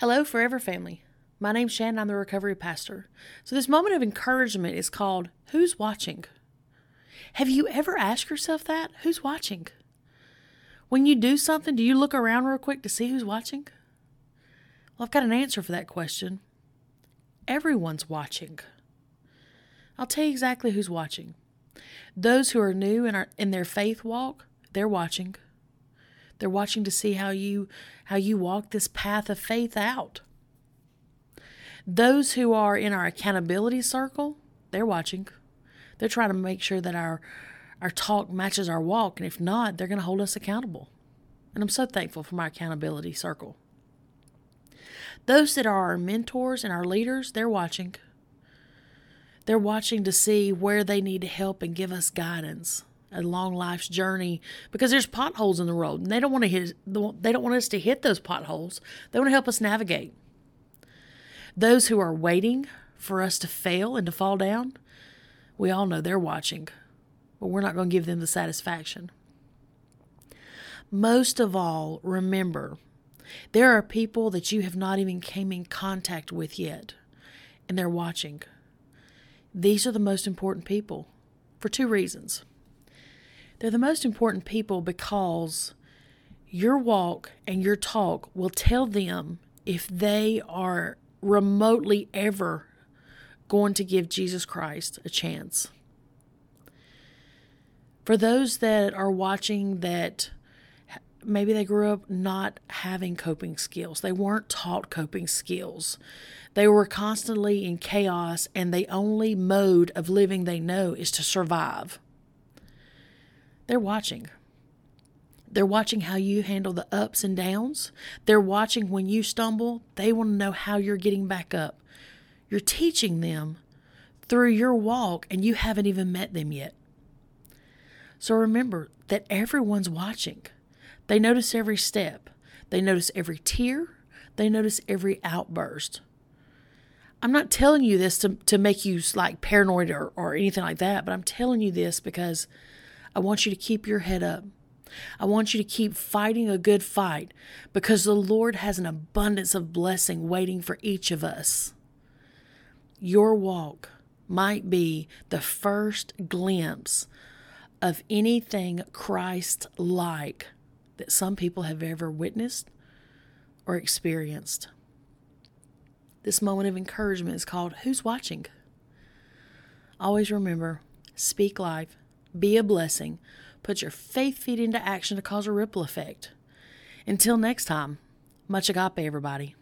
Hello, Forever Family. My name's Shannon. I'm the recovery pastor. So, this moment of encouragement is called Who's Watching? Have you ever asked yourself that? Who's watching? When you do something, do you look around real quick to see who's watching? Well, I've got an answer for that question. Everyone's watching. I'll tell you exactly who's watching. Those who are new in, our, in their faith walk, they're watching. They're watching to see how you how you walk this path of faith out. Those who are in our accountability circle, they're watching. They're trying to make sure that our our talk matches our walk, and if not, they're going to hold us accountable. And I'm so thankful for my accountability circle. Those that are our mentors and our leaders, they're watching. They're watching to see where they need to help and give us guidance along life's journey because there's potholes in the road and they don't want to hit they don't want us to hit those potholes. They want to help us navigate. Those who are waiting for us to fail and to fall down, we all know they're watching. But we're not going to give them the satisfaction. Most of all, remember there are people that you have not even came in contact with yet, and they're watching. These are the most important people for two reasons. They're the most important people because your walk and your talk will tell them if they are remotely ever going to give Jesus Christ a chance. For those that are watching that maybe they grew up not having coping skills. They weren't taught coping skills. They were constantly in chaos, and the only mode of living they know is to survive. They're watching. They're watching how you handle the ups and downs. They're watching when you stumble. They want to know how you're getting back up. You're teaching them through your walk, and you haven't even met them yet. So remember that everyone's watching. They notice every step, they notice every tear, they notice every outburst. I'm not telling you this to, to make you like paranoid or, or anything like that, but I'm telling you this because I want you to keep your head up. I want you to keep fighting a good fight because the Lord has an abundance of blessing waiting for each of us. Your walk might be the first glimpse of anything Christ like that some people have ever witnessed or experienced. This moment of encouragement is called Who's Watching? Always remember speak life, be a blessing, put your faith feet into action to cause a ripple effect. Until next time, much agape, everybody.